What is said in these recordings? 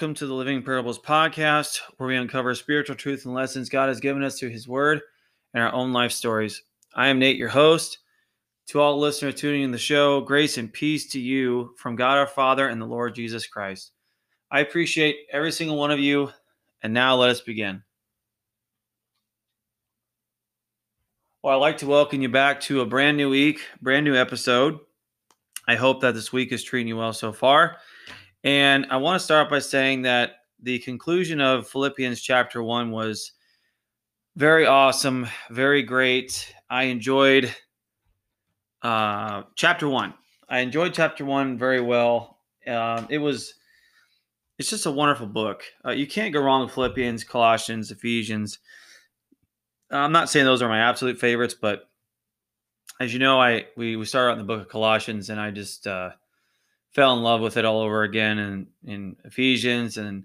Welcome to the Living Parables podcast, where we uncover spiritual truth and lessons God has given us through His Word and our own life stories. I am Nate, your host. To all listeners tuning in the show, grace and peace to you from God our Father and the Lord Jesus Christ. I appreciate every single one of you, and now let us begin. Well, I'd like to welcome you back to a brand new week, brand new episode. I hope that this week is treating you well so far. And I want to start by saying that the conclusion of Philippians chapter one was very awesome, very great. I enjoyed uh, chapter one. I enjoyed chapter one very well. Um, it was, it's just a wonderful book. Uh, you can't go wrong with Philippians, Colossians, Ephesians. I'm not saying those are my absolute favorites, but as you know, I we we started out in the book of Colossians, and I just uh, fell in love with it all over again in, in Ephesians and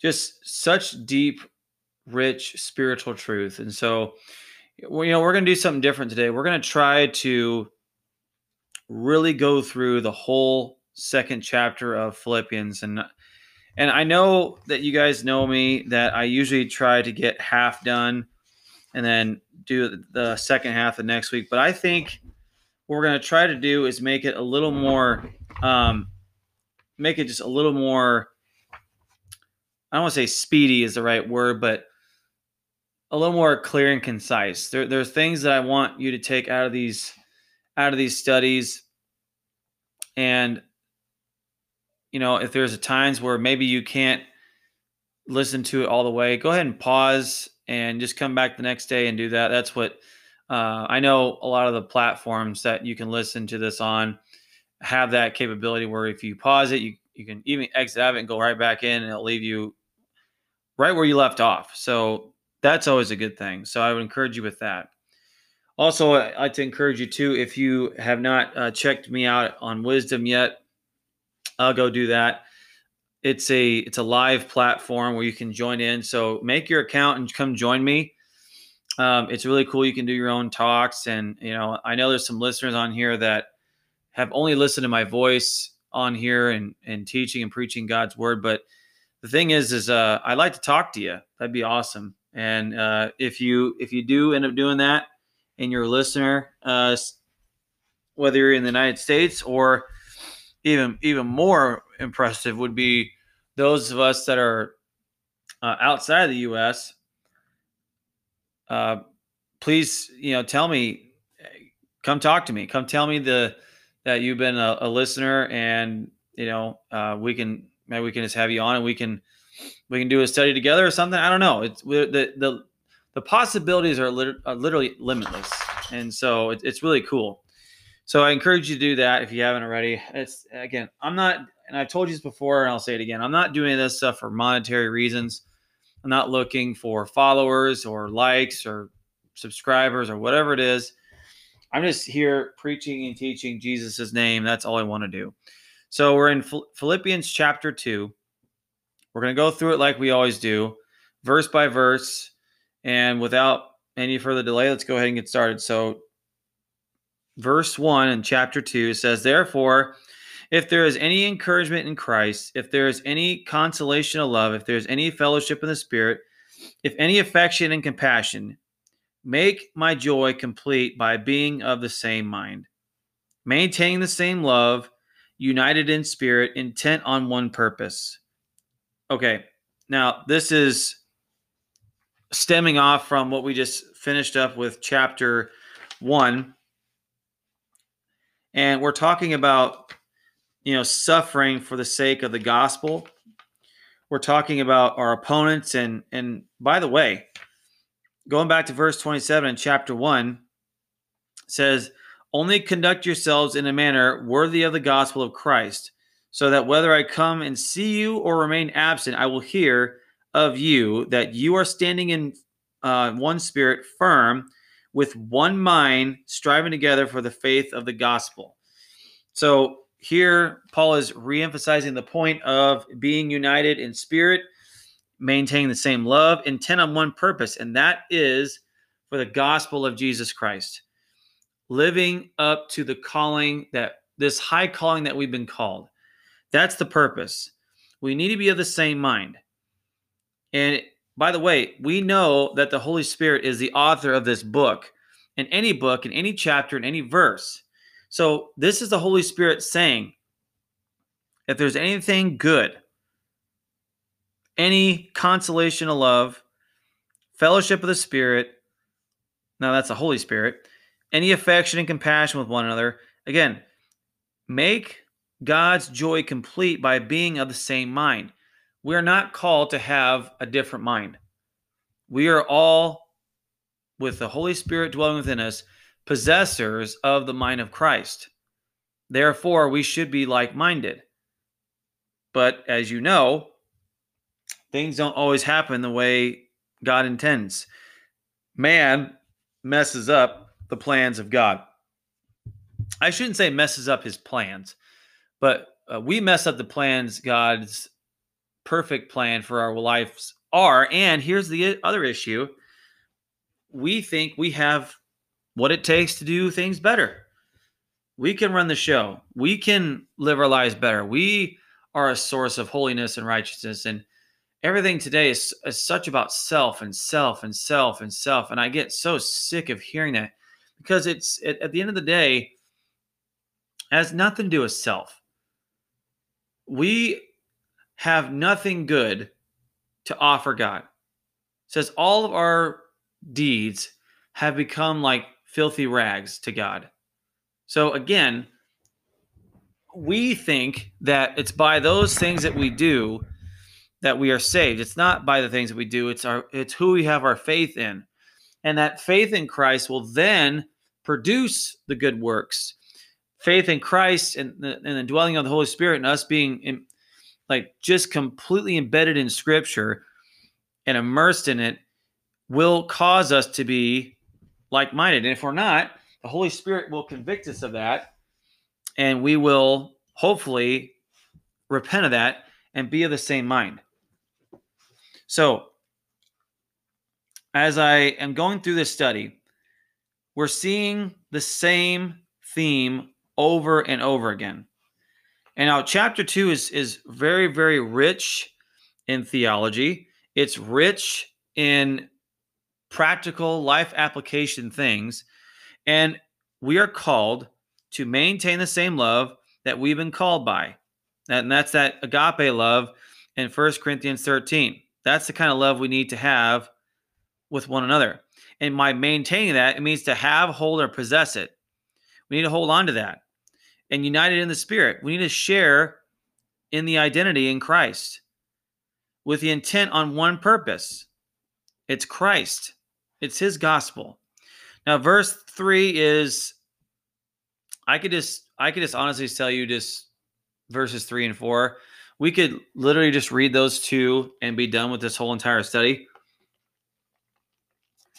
just such deep, rich spiritual truth. And so, you know, we're going to do something different today. We're going to try to really go through the whole second chapter of Philippians and and I know that you guys know me that I usually try to get half done and then do the second half of next week, but I think what we're going to try to do is make it a little more um, make it just a little more i don't want to say speedy is the right word but a little more clear and concise. There, are things that i want you to take out of these out of these studies. And you know if there's a times where maybe you can't listen to it all the way go ahead and pause and just come back the next day and do that. That's what uh, i know a lot of the platforms that you can listen to this on have that capability where if you pause it, you, you can even exit out of it and go right back in and it'll leave you right where you left off. So that's always a good thing. So I would encourage you with that. Also, I'd like to encourage you too, if you have not uh, checked me out on Wisdom yet, I'll go do that. It's a it's a live platform where you can join in. So make your account and come join me. Um, it's really cool. You can do your own talks, and you know I know there's some listeners on here that have only listened to my voice on here and and teaching and preaching God's word. But the thing is, is uh, I'd like to talk to you. That'd be awesome. And uh, if you if you do end up doing that, and you're a listener, uh, whether you're in the United States or even even more impressive would be those of us that are uh, outside of the U.S. Uh, please, you know, tell me, come talk to me, come tell me the that you've been a, a listener, and you know uh, we can maybe we can just have you on and we can we can do a study together or something. I don't know. It's the the the possibilities are, lit- are literally limitless, and so it, it's really cool. So I encourage you to do that if you haven't already. It's again, I'm not, and I've told you this before, and I'll say it again. I'm not doing this stuff for monetary reasons. I'm not looking for followers or likes or subscribers or whatever it is. I'm just here preaching and teaching Jesus' name. That's all I want to do. So we're in Philippians chapter 2. We're going to go through it like we always do, verse by verse. And without any further delay, let's go ahead and get started. So, verse 1 in chapter 2 says, Therefore, if there is any encouragement in Christ, if there is any consolation of love, if there is any fellowship in the Spirit, if any affection and compassion, Make my joy complete by being of the same mind, maintaining the same love, united in spirit, intent on one purpose. Okay, now this is stemming off from what we just finished up with chapter one. And we're talking about, you know, suffering for the sake of the gospel. We're talking about our opponents. And, and by the way, going back to verse 27 in chapter 1 says only conduct yourselves in a manner worthy of the gospel of christ so that whether i come and see you or remain absent i will hear of you that you are standing in uh, one spirit firm with one mind striving together for the faith of the gospel so here paul is reemphasizing the point of being united in spirit maintaining the same love, intent on one purpose, and that is for the gospel of Jesus Christ. Living up to the calling that this high calling that we've been called. That's the purpose. We need to be of the same mind. And by the way, we know that the Holy Spirit is the author of this book, in any book, in any chapter, in any verse. So this is the Holy Spirit saying, if there's anything good, any consolation of love, fellowship of the Spirit, now that's the Holy Spirit, any affection and compassion with one another, again, make God's joy complete by being of the same mind. We are not called to have a different mind. We are all, with the Holy Spirit dwelling within us, possessors of the mind of Christ. Therefore, we should be like minded. But as you know, things don't always happen the way God intends. Man messes up the plans of God. I shouldn't say messes up his plans, but uh, we mess up the plans God's perfect plan for our lives are. And here's the other issue we think we have what it takes to do things better. We can run the show, we can live our lives better. We are a source of holiness and righteousness. And everything today is, is such about self and self and self and self. And I get so sick of hearing that because it's it, at the end of the day, has nothing to do with self. We have nothing good to offer God. It says all of our deeds have become like filthy rags to God. So again, we think that it's by those things that we do that we are saved. It's not by the things that we do, it's our it's who we have our faith in. And that faith in Christ will then produce the good works. Faith in Christ and the, and the dwelling of the Holy Spirit and us being in, like just completely embedded in scripture and immersed in it will cause us to be like-minded. And if we're not, the Holy Spirit will convict us of that and we will hopefully repent of that and be of the same mind. So, as I am going through this study, we're seeing the same theme over and over again. And now, chapter two is, is very, very rich in theology, it's rich in practical life application things. And we are called to maintain the same love that we've been called by. And that's that agape love in 1 Corinthians 13. That's the kind of love we need to have with one another. And by maintaining that, it means to have, hold, or possess it. We need to hold on to that and united in the Spirit. We need to share in the identity in Christ with the intent on one purpose it's Christ, it's His gospel. Now, verse three is I could just I could just honestly tell you just verses three and four we could literally just read those two and be done with this whole entire study.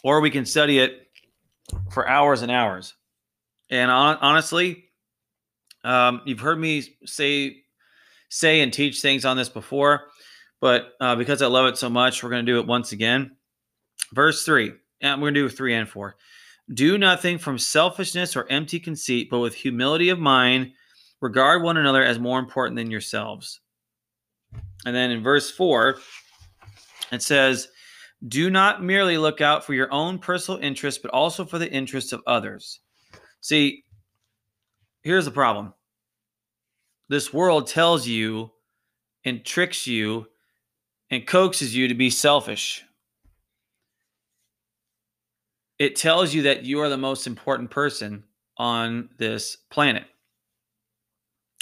Or we can study it for hours and hours. And on, honestly, um, you've heard me say say and teach things on this before, but uh, because I love it so much, we're going to do it once again. Verse three, and we're going to do three and four. Do nothing from selfishness or empty conceit, but with humility of mind, regard one another as more important than yourselves. And then in verse 4, it says, Do not merely look out for your own personal interests, but also for the interests of others. See, here's the problem this world tells you and tricks you and coaxes you to be selfish. It tells you that you are the most important person on this planet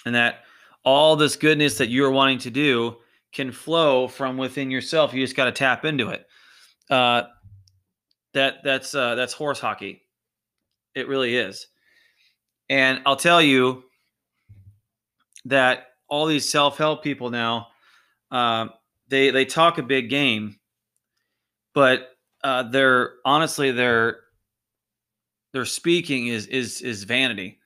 and that all this goodness that you are wanting to do can flow from within yourself. You just got to tap into it. Uh, that that's uh, that's horse hockey. It really is. And I'll tell you that all these self-help people now, uh, they they talk a big game, but uh, they're honestly their their speaking is is is vanity.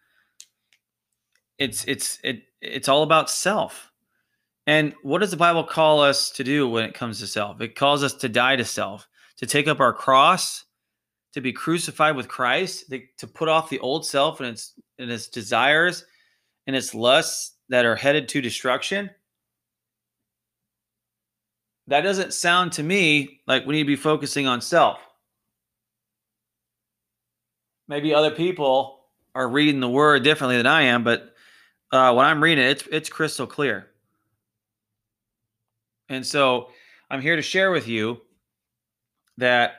It's it's it it's all about self. And what does the Bible call us to do when it comes to self? It calls us to die to self, to take up our cross, to be crucified with Christ, to, put off the old self and its and its desires and its lusts that are headed to destruction. That doesn't sound to me like we need to be focusing on self. Maybe other people are reading the word differently than I am, but uh, when I'm reading it, it's it's crystal clear. And so I'm here to share with you that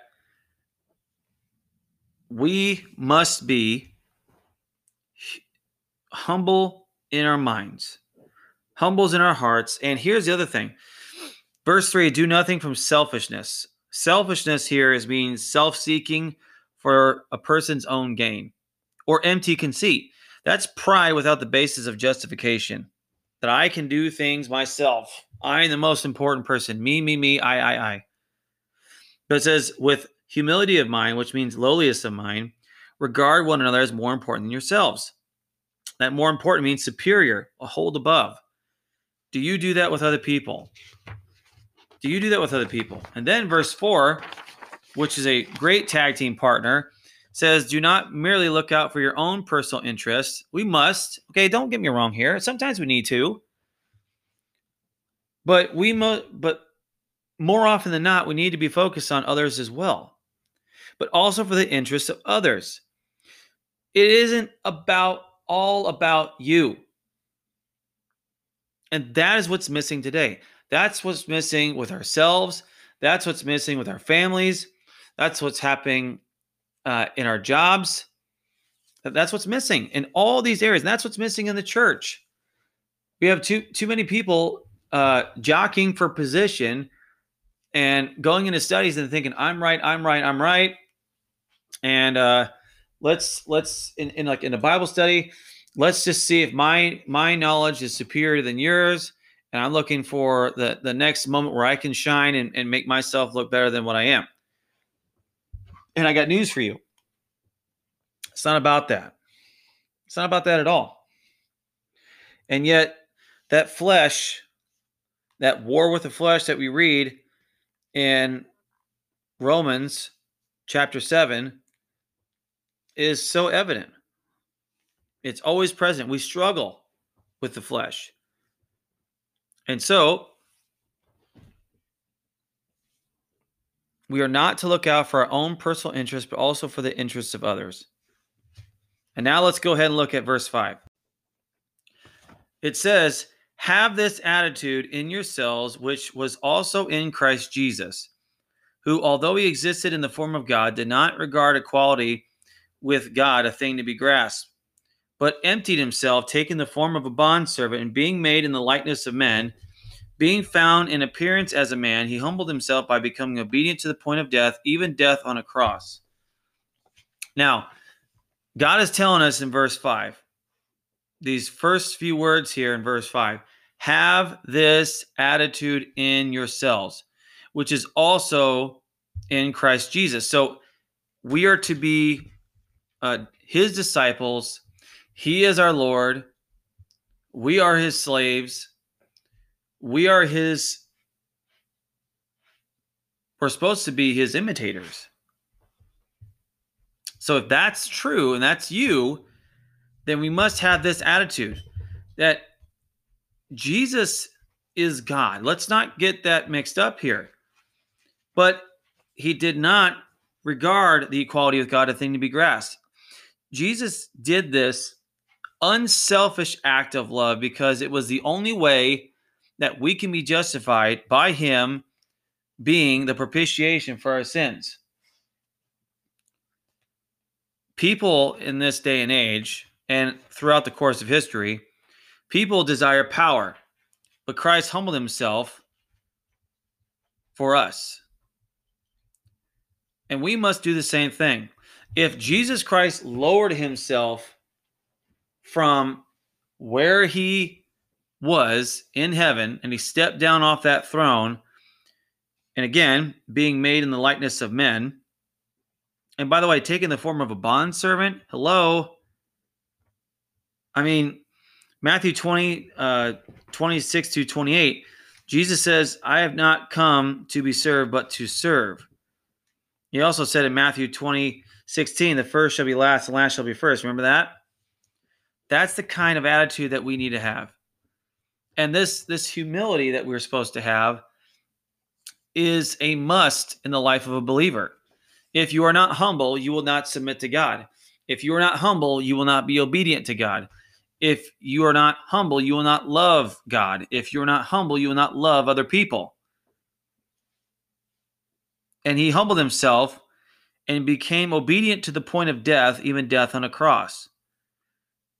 we must be humble in our minds, humbles in our hearts. And here's the other thing verse 3 do nothing from selfishness. Selfishness here is being self seeking for a person's own gain or empty conceit. That's pride without the basis of justification. That I can do things myself. I'm the most important person. Me, me, me, I, I, I. But it says, with humility of mind, which means lowliest of mind, regard one another as more important than yourselves. That more important means superior, a hold above. Do you do that with other people? Do you do that with other people? And then verse 4, which is a great tag team partner, says, Do not merely look out for your own personal interests. We must. Okay, don't get me wrong here. Sometimes we need to. But we must but more often than not, we need to be focused on others as well, but also for the interests of others. It isn't about all about you. And that is what's missing today. That's what's missing with ourselves. That's what's missing with our families. That's what's happening uh, in our jobs. That's what's missing in all these areas. And that's what's missing in the church. We have too too many people uh, jockeying for position and going into studies and thinking, "I'm right, I'm right, I'm right," and uh, let's let's in, in like in a Bible study, let's just see if my my knowledge is superior than yours, and I'm looking for the the next moment where I can shine and, and make myself look better than what I am. And I got news for you. It's not about that. It's not about that at all. And yet, that flesh, that war with the flesh that we read in Romans chapter 7, is so evident. It's always present. We struggle with the flesh. And so, we are not to look out for our own personal interests, but also for the interests of others. And now let's go ahead and look at verse 5. It says, Have this attitude in yourselves, which was also in Christ Jesus, who, although he existed in the form of God, did not regard equality with God a thing to be grasped, but emptied himself, taking the form of a bondservant, and being made in the likeness of men. Being found in appearance as a man, he humbled himself by becoming obedient to the point of death, even death on a cross. Now, God is telling us in verse 5, these first few words here in verse 5 have this attitude in yourselves, which is also in Christ Jesus. So we are to be uh, his disciples. He is our Lord. We are his slaves. We are his, we're supposed to be his imitators. So if that's true and that's you, then we must have this attitude that Jesus is God. Let's not get that mixed up here. But he did not regard the equality with God a thing to be grasped. Jesus did this unselfish act of love because it was the only way that we can be justified by him being the propitiation for our sins. People in this day and age and throughout the course of history, people desire power, but Christ humbled himself for us. And we must do the same thing if Jesus Christ lowered himself from where he was in heaven and he stepped down off that throne, and again, being made in the likeness of men, and by the way, taking the form of a bondservant, hello. I mean, Matthew 20, uh, 26 to 28, Jesus says, I have not come to be served, but to serve. He also said in Matthew 20, 16, the first shall be last, the last shall be first. Remember that? That's the kind of attitude that we need to have. And this this humility that we're supposed to have is a must in the life of a believer. If you are not humble, you will not submit to God. If you are not humble, you will not be obedient to God. If you are not humble, you will not love God. If you are not humble, you will not love other people. And he humbled himself and became obedient to the point of death, even death on a cross.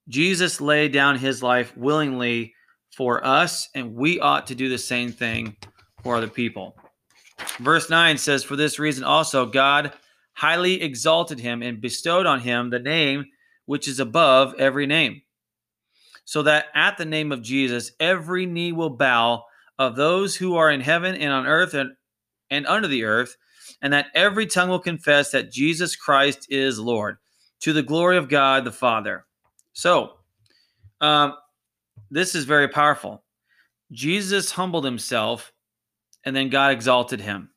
Jesus laid down his life willingly for us, and we ought to do the same thing for other people. Verse 9 says, For this reason also God highly exalted him and bestowed on him the name which is above every name, so that at the name of Jesus every knee will bow of those who are in heaven and on earth and, and under the earth, and that every tongue will confess that Jesus Christ is Lord, to the glory of God the Father. So, um, this is very powerful. Jesus humbled himself, and then God exalted him.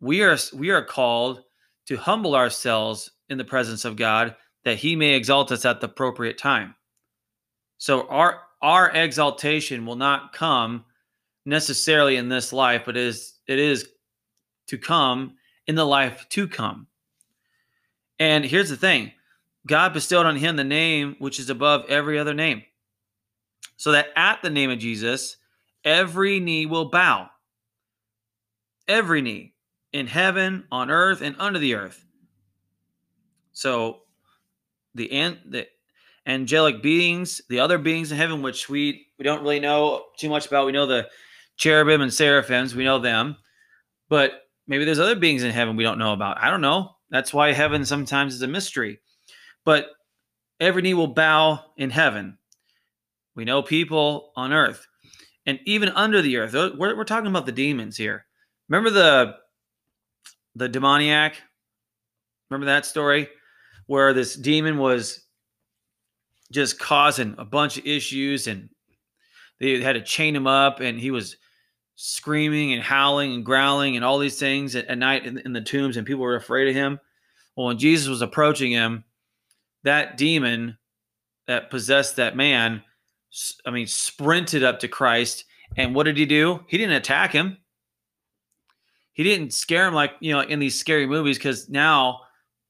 We are we are called to humble ourselves in the presence of God that he may exalt us at the appropriate time. So our our exaltation will not come necessarily in this life, but it is it is to come in the life to come. And here's the thing. God bestowed on him the name which is above every other name. So that at the name of Jesus, every knee will bow. Every knee in heaven, on earth, and under the earth. So the an- the angelic beings, the other beings in heaven, which we we don't really know too much about. We know the cherubim and seraphims, we know them, but maybe there's other beings in heaven we don't know about. I don't know. That's why heaven sometimes is a mystery. But every knee will bow in heaven. We know people on earth and even under the earth. We're, we're talking about the demons here. Remember the the demoniac. Remember that story where this demon was just causing a bunch of issues and they had to chain him up and he was screaming and howling and growling and all these things at, at night in, in the tombs and people were afraid of him. Well, when Jesus was approaching him, that demon that possessed that man, I mean, sprinted up to Christ. And what did he do? He didn't attack him he didn't scare him like you know in these scary movies because now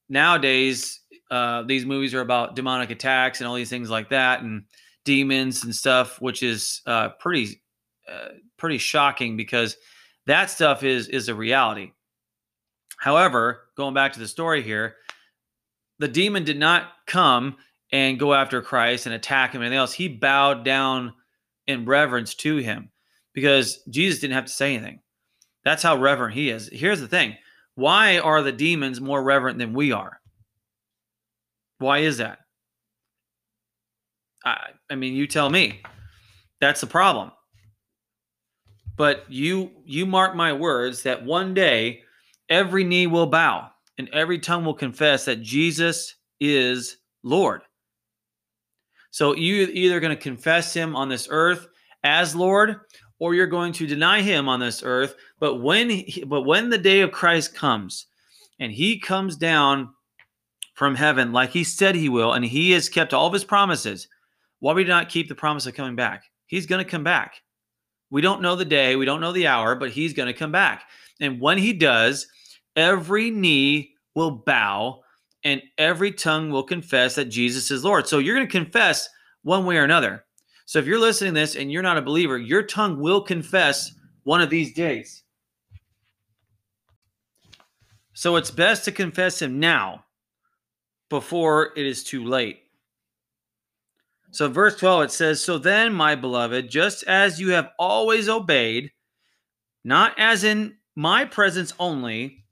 nowadays uh, these movies are about demonic attacks and all these things like that and demons and stuff, which is uh, pretty uh, pretty shocking because that stuff is is a reality. However, going back to the story here, the demon did not come and go after Christ and attack him and anything else. He bowed down in reverence to him because Jesus didn't have to say anything. That's how reverent he is. Here's the thing why are the demons more reverent than we are? Why is that? I, I mean, you tell me. That's the problem. But you you mark my words that one day every knee will bow and every tongue will confess that Jesus is Lord. So you're either going to confess him on this earth as Lord or you're going to deny him on this earth. But when he, but when the day of Christ comes and he comes down from heaven like he said he will, and he has kept all of his promises, why would he not keep the promise of coming back? He's going to come back. We don't know the day, we don't know the hour, but he's going to come back. And when he does, every knee will bow and every tongue will confess that Jesus is Lord. So you're going to confess one way or another. So if you're listening to this and you're not a believer, your tongue will confess one of these days. So it's best to confess him now before it is too late. So, verse 12, it says, So then, my beloved, just as you have always obeyed, not as in my presence only,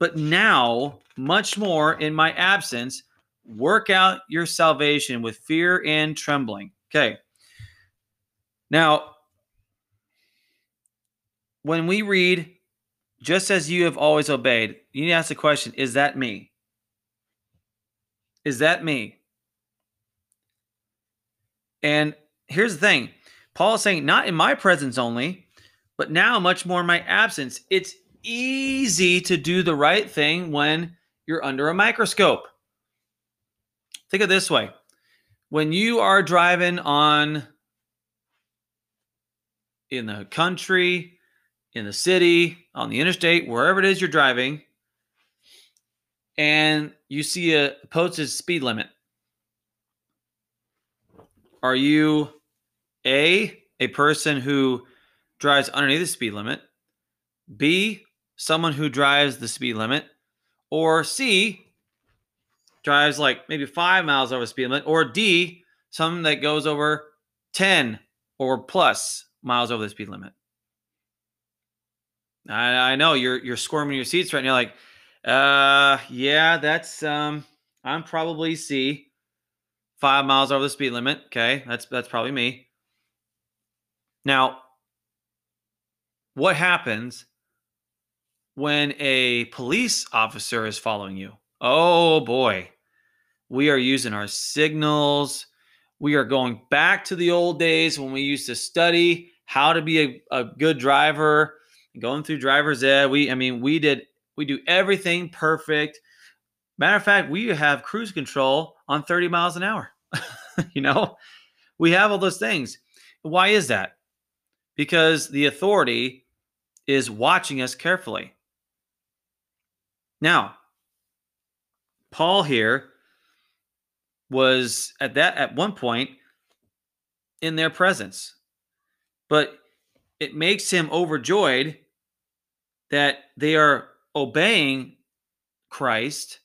but now much more in my absence, work out your salvation with fear and trembling. Okay. Now, when we read, just as you have always obeyed, you need to ask the question is that me? Is that me? And here's the thing Paul is saying, not in my presence only, but now much more in my absence. It's easy to do the right thing when you're under a microscope. Think of this way when you are driving on in the country in the city, on the interstate, wherever it is you're driving, and you see a posted speed limit. Are you A, a person who drives underneath the speed limit, B, someone who drives the speed limit, or C, drives like maybe five miles over speed limit, or D, someone that goes over 10 or plus miles over the speed limit. I, I know you're you're squirming your seats right now, like, uh, yeah, that's um, I'm probably C, five miles over the speed limit. Okay, that's that's probably me. Now, what happens when a police officer is following you? Oh boy, we are using our signals. We are going back to the old days when we used to study how to be a, a good driver, going through driver's ed. We, I mean, we did, we do everything perfect. Matter of fact, we have cruise control on 30 miles an hour. you know, we have all those things. Why is that? Because the authority is watching us carefully. Now, Paul here was at that at one point in their presence. But it makes him overjoyed that they are obeying Christ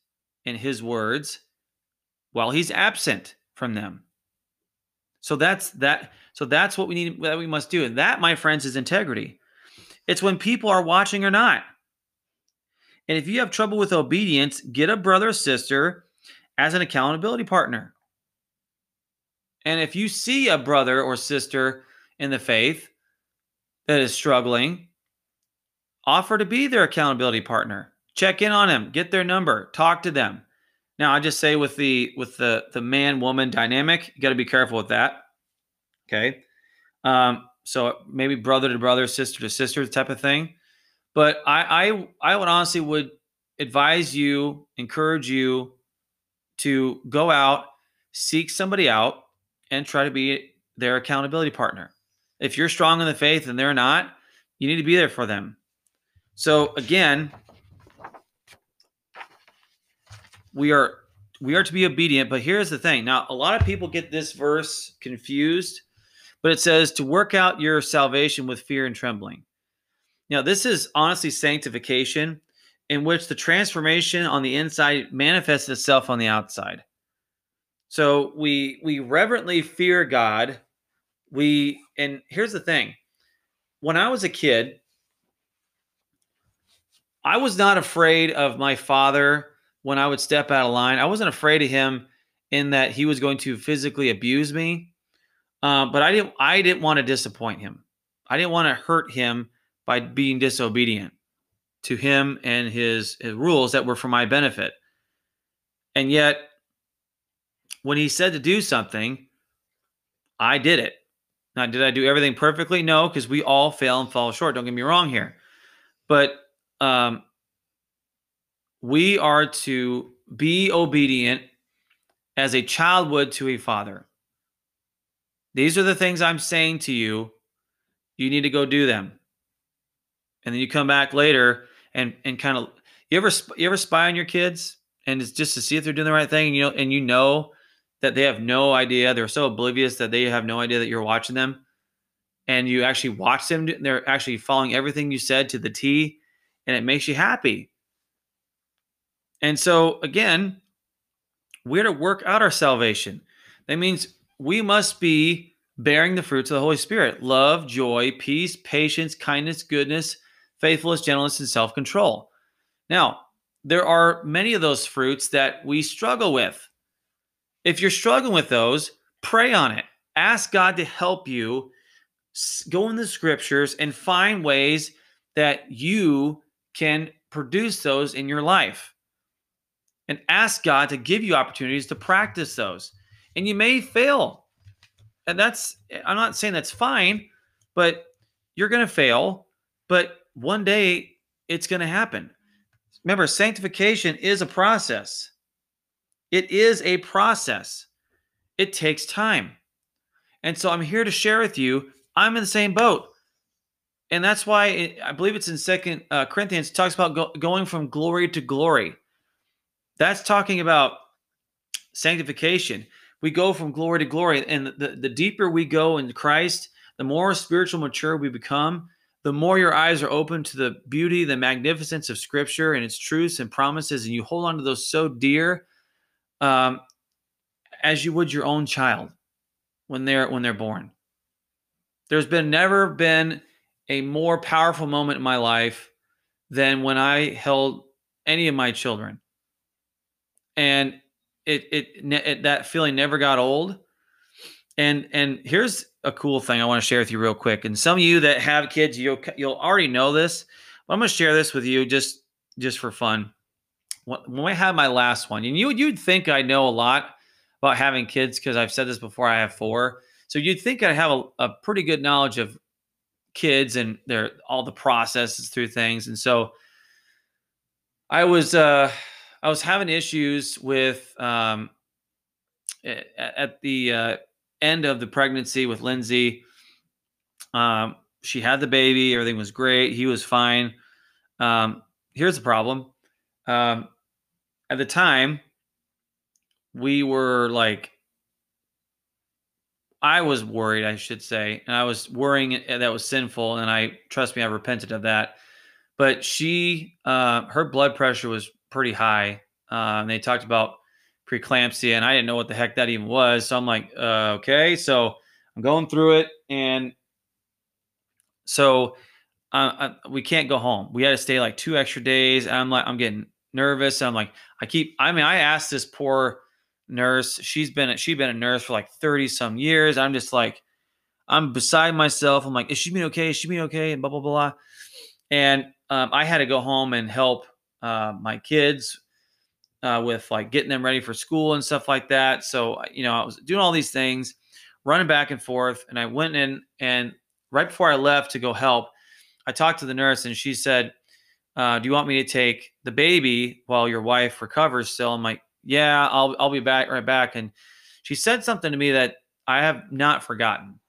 and his words while he's absent from them. So that's that so that's what we need that we must do. And that, my friends, is integrity. It's when people are watching or not. And if you have trouble with obedience, get a brother or sister as an accountability partner. And if you see a brother or sister in the faith that is struggling, offer to be their accountability partner. Check in on them, get their number, talk to them. Now, I just say with the with the the man woman dynamic, you got to be careful with that. Okay, um, so maybe brother to brother, sister to sister type of thing. But I I I would honestly would advise you, encourage you to go out, seek somebody out, and try to be their accountability partner. If you're strong in the faith and they're not, you need to be there for them. So again, we are we are to be obedient, but here's the thing. Now, a lot of people get this verse confused, but it says to work out your salvation with fear and trembling. Now, this is honestly sanctification in which the transformation on the inside manifests itself on the outside. So we we reverently fear God. We and here's the thing. When I was a kid, I was not afraid of my father when I would step out of line. I wasn't afraid of him in that he was going to physically abuse me. Uh, but I didn't I didn't want to disappoint him. I didn't want to hurt him by being disobedient to him and his, his rules that were for my benefit. And yet, when he said to do something, I did it. Now, did I do everything perfectly? No, because we all fail and fall short. Don't get me wrong here. But um, we are to be obedient as a child would to a father. These are the things I'm saying to you. You need to go do them. And then you come back later and and kind of you ever you ever spy on your kids and it's just to see if they're doing the right thing and you know and you know that they have no idea they're so oblivious that they have no idea that you're watching them and you actually watch them they're actually following everything you said to the T and it makes you happy. And so again, we're to work out our salvation. That means we must be bearing the fruits of the Holy Spirit love, joy, peace, patience, kindness, goodness, faithfulness, gentleness, and self control. Now, there are many of those fruits that we struggle with. If you're struggling with those, pray on it. Ask God to help you go in the scriptures and find ways that you can produce those in your life. And ask God to give you opportunities to practice those. And you may fail. And that's, I'm not saying that's fine, but you're going to fail. But one day it's going to happen. Remember, sanctification is a process. It is a process. It takes time. And so I'm here to share with you, I'm in the same boat. And that's why it, I believe it's in Second uh, Corinthians. Talks about go, going from glory to glory. That's talking about sanctification. We go from glory to glory, and the, the deeper we go in Christ, the more spiritual mature we become. The more your eyes are open to the beauty, the magnificence of Scripture and its truths and promises, and you hold on to those so dear, um, as you would your own child when they're when they're born. There's been never been a more powerful moment in my life than when I held any of my children. And it, it, it that feeling never got old. And and here's a cool thing I want to share with you real quick. And some of you that have kids, you'll you'll already know this. But I'm going to share this with you just just for fun. When I had my last one, and you you'd think I know a lot about having kids because I've said this before. I have four, so you'd think I have a, a pretty good knowledge of kids and their all the processes through things. And so I was uh I was having issues with um at, at the uh, end of the pregnancy with Lindsay. Um, she had the baby, everything was great, he was fine. Um, here's the problem. Um, at the time, we were like I was worried, I should say, and I was worrying that was sinful, and I trust me, I repented of that. But she, uh, her blood pressure was pretty high. Uh, and they talked about preeclampsia, and I didn't know what the heck that even was. So I'm like, uh, okay, so I'm going through it, and so uh, uh we can't go home. We had to stay like two extra days. I'm like, I'm getting nervous. I'm like, I keep. I mean, I asked this poor nurse. She's been she's been a nurse for like 30 some years. I'm just like, I'm beside myself. I'm like, is she being okay? Is she being okay? And blah blah blah. And um, I had to go home and help uh, my kids uh, with like getting them ready for school and stuff like that. So you know, I was doing all these things, running back and forth, and I went in and right before I left to go help, I talked to the nurse and she said, uh, "Do you want me to take the baby while your wife recovers?" Still, I'm like, yeah, I'll I'll be back right back. And she said something to me that I have not forgotten.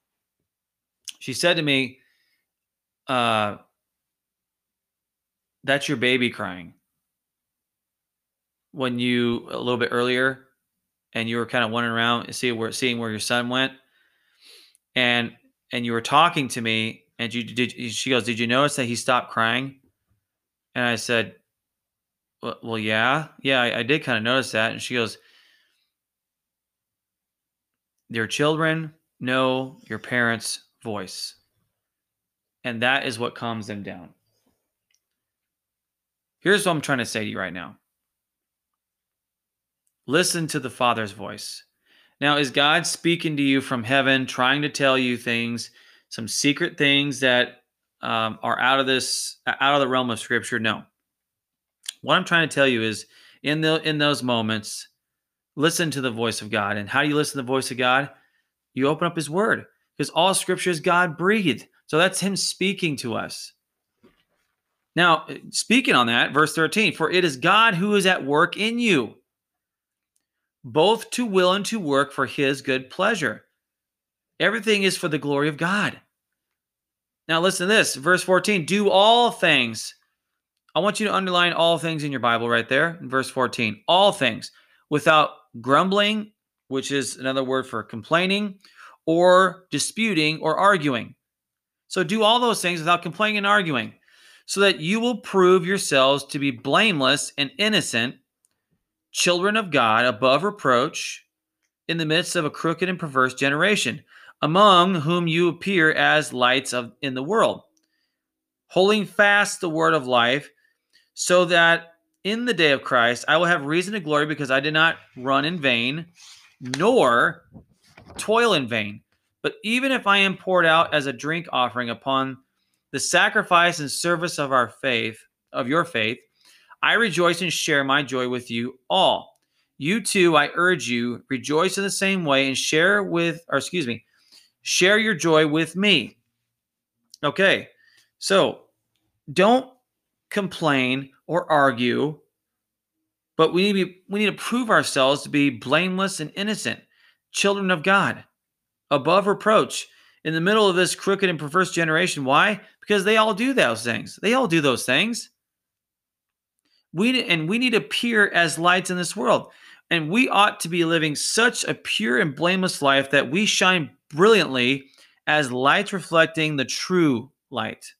She said to me, uh, that's your baby crying. When you a little bit earlier and you were kind of wandering around and see where seeing where your son went. And and you were talking to me and you did she goes, Did you notice that he stopped crying? And I said, well, well yeah, yeah, I, I did kind of notice that. And she goes, Your children know your parents' voice, and that is what calms them down. Here's what I'm trying to say to you right now listen to the Father's voice. Now, is God speaking to you from heaven, trying to tell you things, some secret things that um, are out of this, out of the realm of Scripture? No. What I'm trying to tell you is in the in those moments, listen to the voice of God. And how do you listen to the voice of God? You open up his word because all scripture is God breathed. So that's him speaking to us. Now, speaking on that, verse 13, for it is God who is at work in you, both to will and to work for his good pleasure. Everything is for the glory of God. Now, listen to this, verse 14, do all things I want you to underline all things in your Bible right there in verse 14. All things without grumbling, which is another word for complaining, or disputing or arguing. So do all those things without complaining and arguing, so that you will prove yourselves to be blameless and innocent, children of God above reproach, in the midst of a crooked and perverse generation, among whom you appear as lights of in the world, holding fast the word of life so that in the day of Christ I will have reason to glory because I did not run in vain, nor toil in vain. But even if I am poured out as a drink offering upon the sacrifice and service of our faith, of your faith, I rejoice and share my joy with you all. You too, I urge you, rejoice in the same way and share with, or excuse me, share your joy with me. Okay, so don't complain, or argue, but we need to be, we need to prove ourselves to be blameless and innocent, children of God, above reproach, in the middle of this crooked and perverse generation. Why? because they all do those things. They all do those things. We and we need to appear as lights in this world. And we ought to be living such a pure and blameless life that we shine brilliantly as lights reflecting the true light.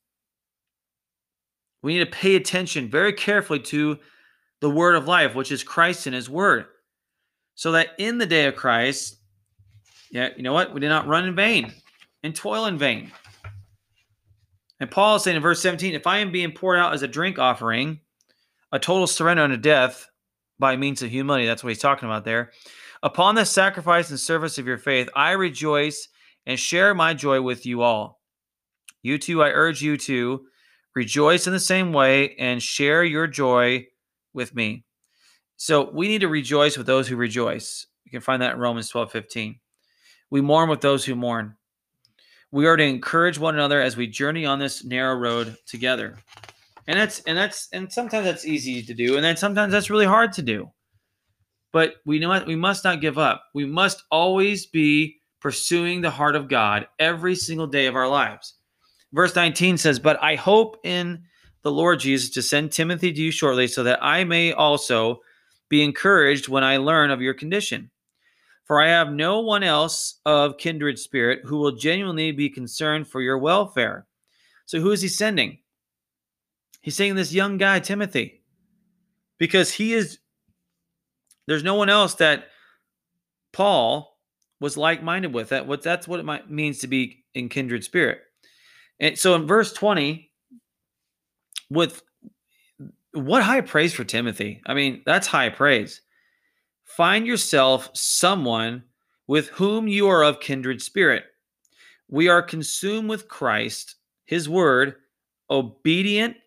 We need to pay attention very carefully to the word of life, which is Christ and his word. So that in the day of Christ, yeah, you know what? We did not run in vain and toil in vain. And Paul is saying in verse 17, if I am being poured out as a drink offering, a total surrender unto death by means of humility, that's what he's talking about there. Upon the sacrifice and service of your faith, I rejoice and share my joy with you all. You too, I urge you to rejoice in the same way and share your joy with me. So we need to rejoice with those who rejoice. You can find that in Romans 12 15. We mourn with those who mourn. We are to encourage one another as we journey on this narrow road together. And that's and that's and sometimes that's easy to do, and then sometimes that's really hard to do. But we know what we must not give up. We must always be pursuing the heart of God every single day of our lives. Verse 19 says, But I hope in the Lord Jesus to send Timothy to you shortly, so that I may also be encouraged when I learn of your condition. For I have no one else of kindred spirit who will genuinely be concerned for your welfare. So, who is he sending? He's saying this young guy, Timothy, because he is, there's no one else that Paul was like minded with. That what that's what it means to be in kindred spirit. And so in verse 20, with what high praise for Timothy. I mean, that's high praise. Find yourself someone with whom you are of kindred spirit. We are consumed with Christ, his word, obedient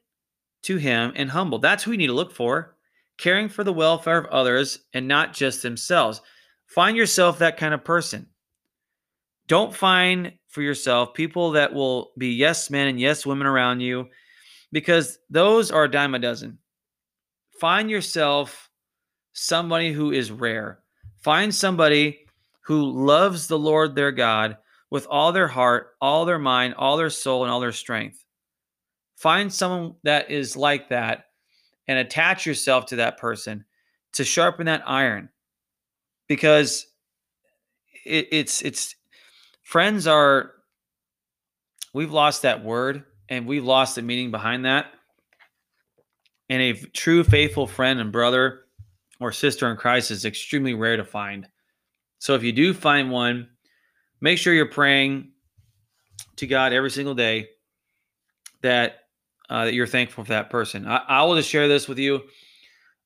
to him, and humble. That's who you need to look for, caring for the welfare of others and not just themselves. Find yourself that kind of person. Don't find for yourself people that will be yes men and yes women around you because those are a dime a dozen. Find yourself somebody who is rare. Find somebody who loves the Lord their God with all their heart, all their mind, all their soul, and all their strength. Find someone that is like that and attach yourself to that person to sharpen that iron because it, it's it's friends are we've lost that word and we've lost the meaning behind that and a true faithful friend and brother or sister in Christ is extremely rare to find. So if you do find one, make sure you're praying to God every single day that uh, that you're thankful for that person. I, I, will just share this with you.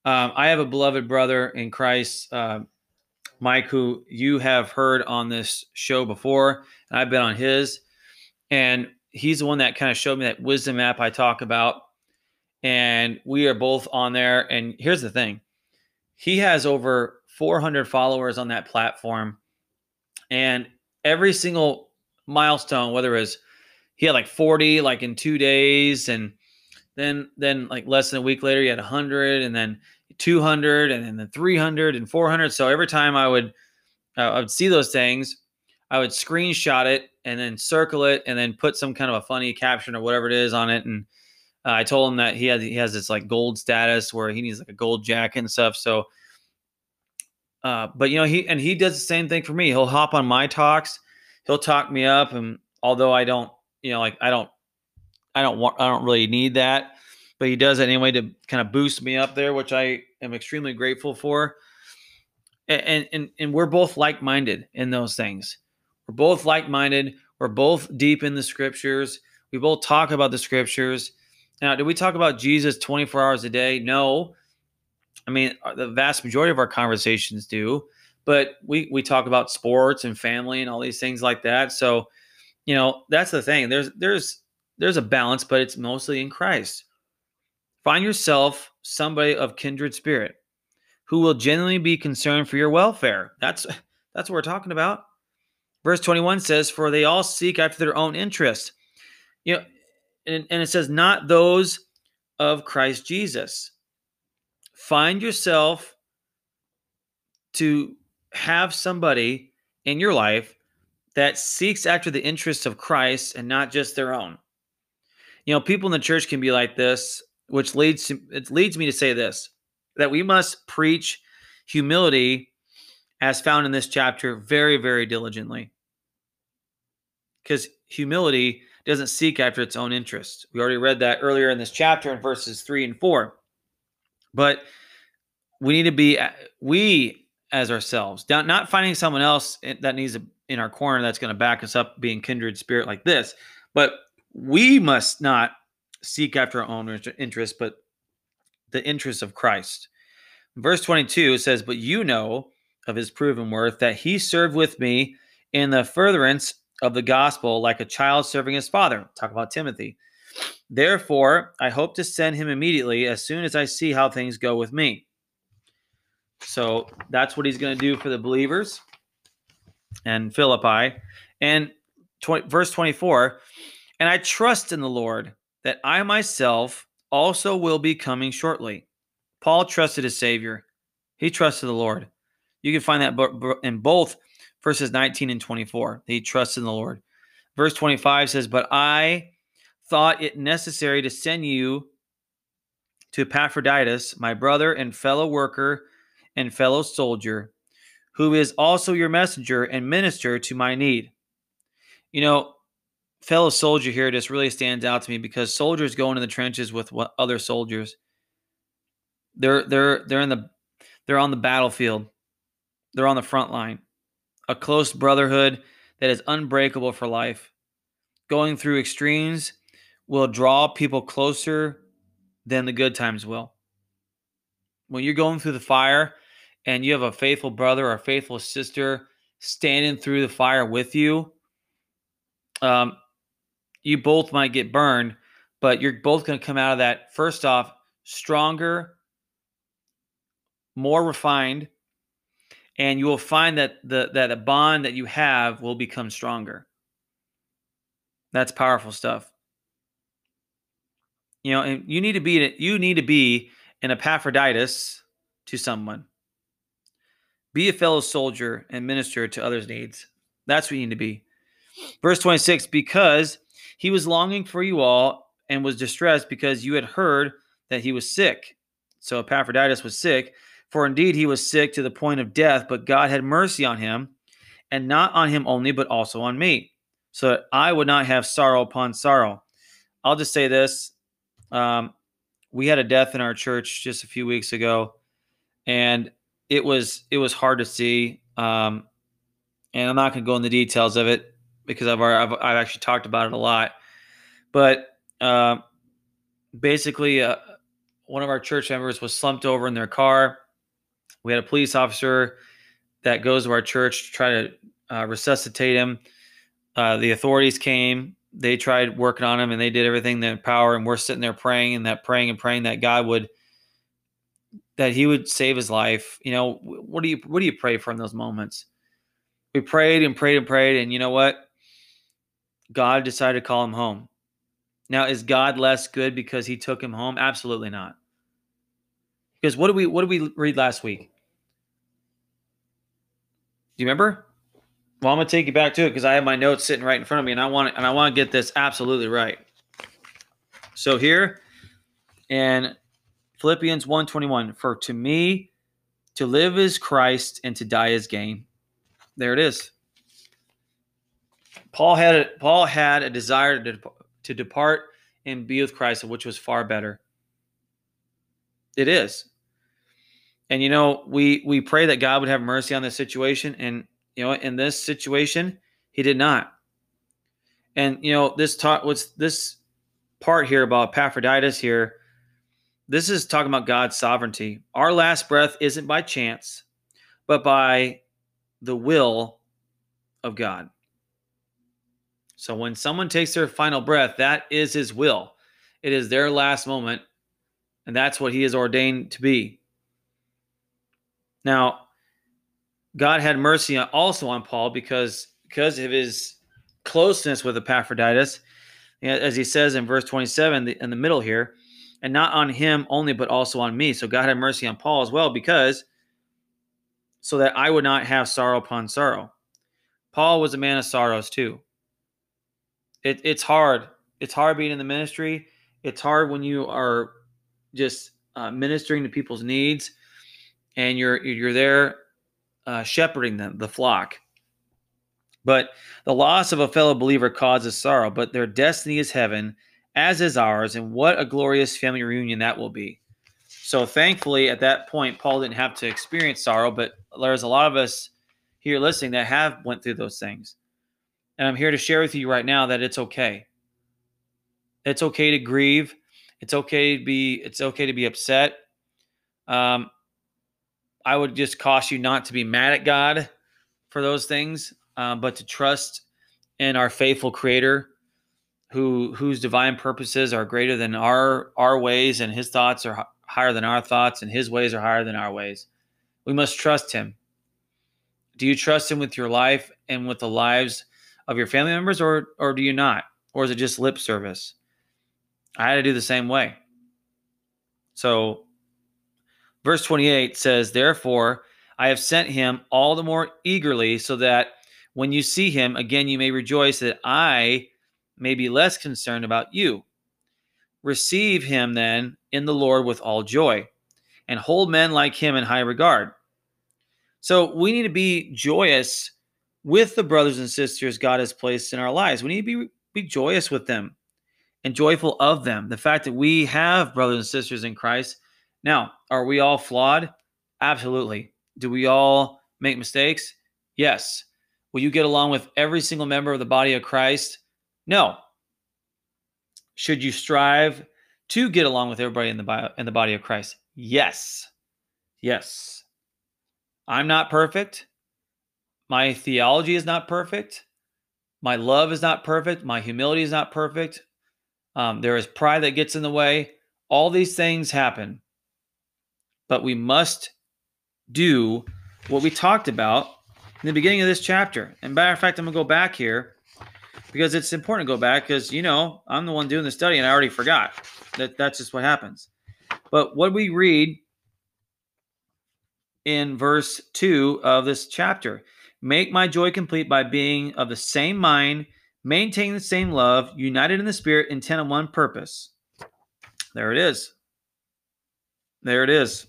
Um, I have a beloved brother in Christ, uh, Mike, who you have heard on this show before, and I've been on his, and he's the one that kind of showed me that wisdom app I talk about, and we are both on there. And here's the thing: he has over 400 followers on that platform. And every single milestone, whether it was he had like 40 like in two days, and then then like less than a week later, he had 100, and then 200, and then 300 and 400. So every time I would uh, I would see those things, I would screenshot it and then circle it, and then put some kind of a funny caption or whatever it is on it, and uh, I told him that he has he has this like gold status where he needs like a gold jacket and stuff. So, uh, but you know he and he does the same thing for me. He'll hop on my talks, he'll talk me up, and although I don't, you know, like I don't, I don't want, I don't really need that, but he does it anyway to kind of boost me up there, which I am extremely grateful for. And and and we're both like minded in those things. We're both like minded. We're both deep in the scriptures. We both talk about the scriptures now, do we talk about Jesus 24 hours a day? No. I mean, uh, the vast majority of our conversations do, but we we talk about sports and family and all these things like that. So, you know, that's the thing. There's there's there's a balance, but it's mostly in Christ. Find yourself somebody of kindred spirit who will genuinely be concerned for your welfare. That's that's what we're talking about. Verse 21 says, For they all seek after their own interest. You know, and, and it says, not those of Christ Jesus. Find yourself to have somebody in your life that seeks after the interests of Christ and not just their own. You know, people in the church can be like this, which leads to, it leads me to say this that we must preach humility as found in this chapter very, very diligently. Because humility doesn't seek after its own interest. We already read that earlier in this chapter in verses three and four. But we need to be, we as ourselves, not finding someone else that needs a, in our corner that's going to back us up, being kindred spirit like this, but we must not seek after our own interest, but the interest of Christ. Verse 22 says, But you know of his proven worth that he served with me in the furtherance of the gospel like a child serving his father. Talk about Timothy. Therefore, I hope to send him immediately as soon as I see how things go with me. So that's what he's going to do for the believers and Philippi. And 20, verse 24, and I trust in the Lord that I myself also will be coming shortly. Paul trusted his Savior. He trusted the Lord. You can find that in both verses 19 and 24. He trusts in the Lord. Verse 25 says, But I thought it necessary to send you to Epaphroditus, my brother and fellow worker and fellow soldier, who is also your messenger and minister to my need. You know, fellow soldier here just really stands out to me because soldiers go into the trenches with other soldiers. They're they're they're in the they're on the battlefield. They're on the front line. A close brotherhood that is unbreakable for life. Going through extremes will draw people closer than the good times will. When you're going through the fire and you have a faithful brother or a faithful sister standing through the fire with you, um, you both might get burned, but you're both going to come out of that first off stronger, more refined, and you will find that the that the bond that you have will become stronger. That's powerful stuff. You know, and you need to be you need to be an Epaphroditus to someone. Be a fellow soldier and minister to others' needs. That's what you need to be. Verse 26 Because he was longing for you all and was distressed because you had heard that he was sick. So Epaphroditus was sick for indeed he was sick to the point of death, but God had mercy on him, and not on him only, but also on me, so that I would not have sorrow upon sorrow. I'll just say this. Um, we had a death in our church just a few weeks ago, and it was it was hard to see. Um, and I'm not going to go into the details of it because I've, I've, I've actually talked about it a lot. But uh, basically, uh, one of our church members was slumped over in their car we had a police officer that goes to our church to try to uh, resuscitate him. Uh, the authorities came. They tried working on him, and they did everything in their power. And we're sitting there praying and that praying and praying that God would that He would save his life. You know, what do you what do you pray for in those moments? We prayed and prayed and prayed, and you know what? God decided to call him home. Now, is God less good because He took him home? Absolutely not. Because what did we what did we read last week? Do you remember? Well, I'm gonna take you back to it because I have my notes sitting right in front of me, and I want and I want to get this absolutely right. So here, in Philippians 1:21, for to me to live is Christ and to die is gain. There it is. Paul had a, Paul had a desire to, to depart and be with Christ, which was far better. It is. And you know, we we pray that God would have mercy on this situation, and you know, in this situation, He did not. And you know, this talk what's this part here about Epaphroditus here. This is talking about God's sovereignty. Our last breath isn't by chance, but by the will of God. So when someone takes their final breath, that is his will. It is their last moment, and that's what he is ordained to be. Now, God had mercy also on Paul because because of his closeness with Epaphroditus, as he says in verse 27 in the middle here, and not on him only, but also on me. So God had mercy on Paul as well because so that I would not have sorrow upon sorrow. Paul was a man of sorrows too. It, it's hard It's hard being in the ministry. It's hard when you are just uh, ministering to people's needs and you're you're there uh, shepherding them, the flock. But the loss of a fellow believer causes sorrow, but their destiny is heaven, as is ours, and what a glorious family reunion that will be. So thankfully, at that point, Paul didn't have to experience sorrow, but there's a lot of us here listening that have went through those things. And I'm here to share with you right now that it's okay. It's okay to grieve. It's okay to be. It's okay to be upset. Um, I would just caution you not to be mad at God for those things, uh, but to trust in our faithful Creator, who whose divine purposes are greater than our our ways, and His thoughts are higher than our thoughts, and His ways are higher than our ways. We must trust Him. Do you trust Him with your life and with the lives of your family members, or or do you not, or is it just lip service? I had to do the same way. So Verse 28 says, Therefore, I have sent him all the more eagerly, so that when you see him, again you may rejoice that I may be less concerned about you. Receive him then in the Lord with all joy, and hold men like him in high regard. So we need to be joyous with the brothers and sisters God has placed in our lives. We need to be, be joyous with them and joyful of them. The fact that we have brothers and sisters in Christ now, are we all flawed? Absolutely. Do we all make mistakes? Yes. Will you get along with every single member of the body of Christ? No. Should you strive to get along with everybody in the bio, in the body of Christ? Yes. Yes. I'm not perfect. My theology is not perfect. My love is not perfect. My humility is not perfect. Um, there is pride that gets in the way. All these things happen but we must do what we talked about in the beginning of this chapter. And matter of fact, I'm gonna go back here because it's important to go back because you know I'm the one doing the study and I already forgot that that's just what happens. But what we read in verse 2 of this chapter make my joy complete by being of the same mind, maintaining the same love, united in the spirit, intent on one purpose. There it is. There it is.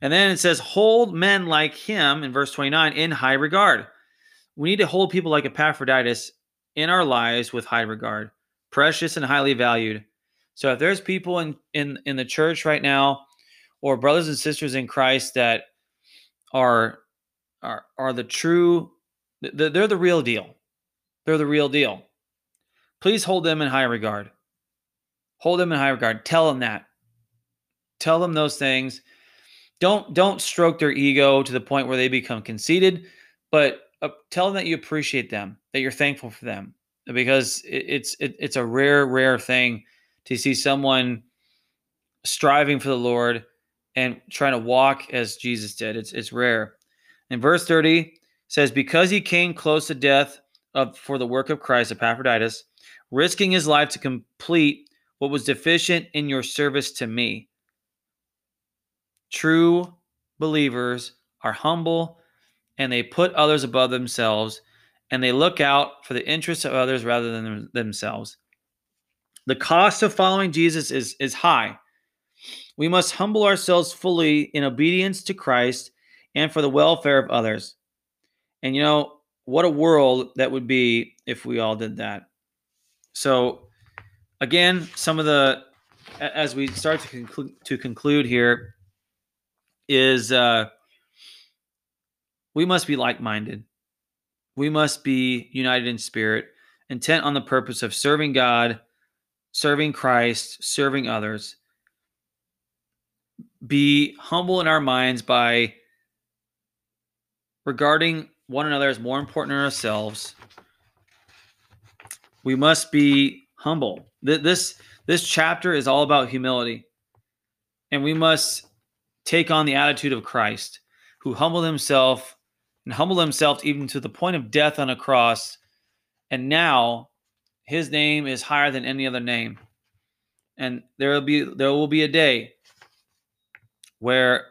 And then it says, hold men like him in verse 29 in high regard. We need to hold people like Epaphroditus in our lives with high regard, precious and highly valued. So if there's people in, in, in the church right now or brothers and sisters in Christ that are are are the true they're the real deal. They're the real deal. Please hold them in high regard. Hold them in high regard. Tell them that. Tell them those things don't don't stroke their ego to the point where they become conceited, but uh, tell them that you appreciate them, that you're thankful for them, because it, it's it, it's a rare rare thing to see someone striving for the Lord and trying to walk as Jesus did. It's it's rare. In verse 30 says, Because he came close to death of, for the work of Christ, Epaphroditus, risking his life to complete what was deficient in your service to me. True believers are humble and they put others above themselves and they look out for the interests of others rather than themselves. The cost of following Jesus is, is high. We must humble ourselves fully in obedience to Christ and for the welfare of others. And you know, what a world that would be if we all did that. So, again, some of the, as we start to conclude, to conclude here, is uh, we must be like minded. We must be united in spirit, intent on the purpose of serving God, serving Christ, serving others. Be humble in our minds by regarding one another as more important than ourselves. We must be humble. This this chapter is all about humility. And we must take on the attitude of Christ, who humbled himself and humbled himself even to the point of death on a cross. And now his name is higher than any other name. And there will be there will be a day where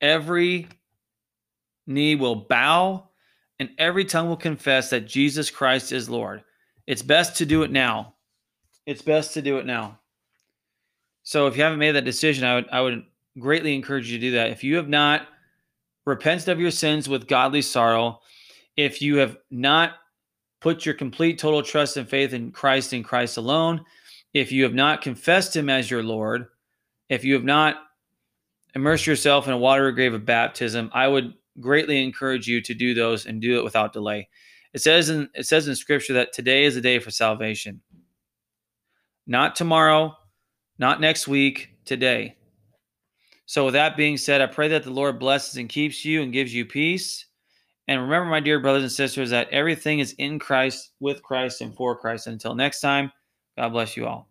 every knee will bow and every tongue will confess that Jesus Christ is Lord. It's best to do it now. it's best to do it now. So if you haven't made that decision, I would I would greatly encourage you to do that. If you have not repented of your sins with godly sorrow, if you have not put your complete total trust and faith in Christ and Christ alone, if you have not confessed him as your Lord, if you have not immersed yourself in a watery grave of baptism, I would greatly encourage you to do those and do it without delay. It says in it says in scripture that today is a day for salvation. Not tomorrow, not next week, today. So with that being said, I pray that the Lord blesses and keeps you and gives you peace. And remember, my dear brothers and sisters, that everything is in Christ, with Christ, and for Christ. Until next time, God bless you all.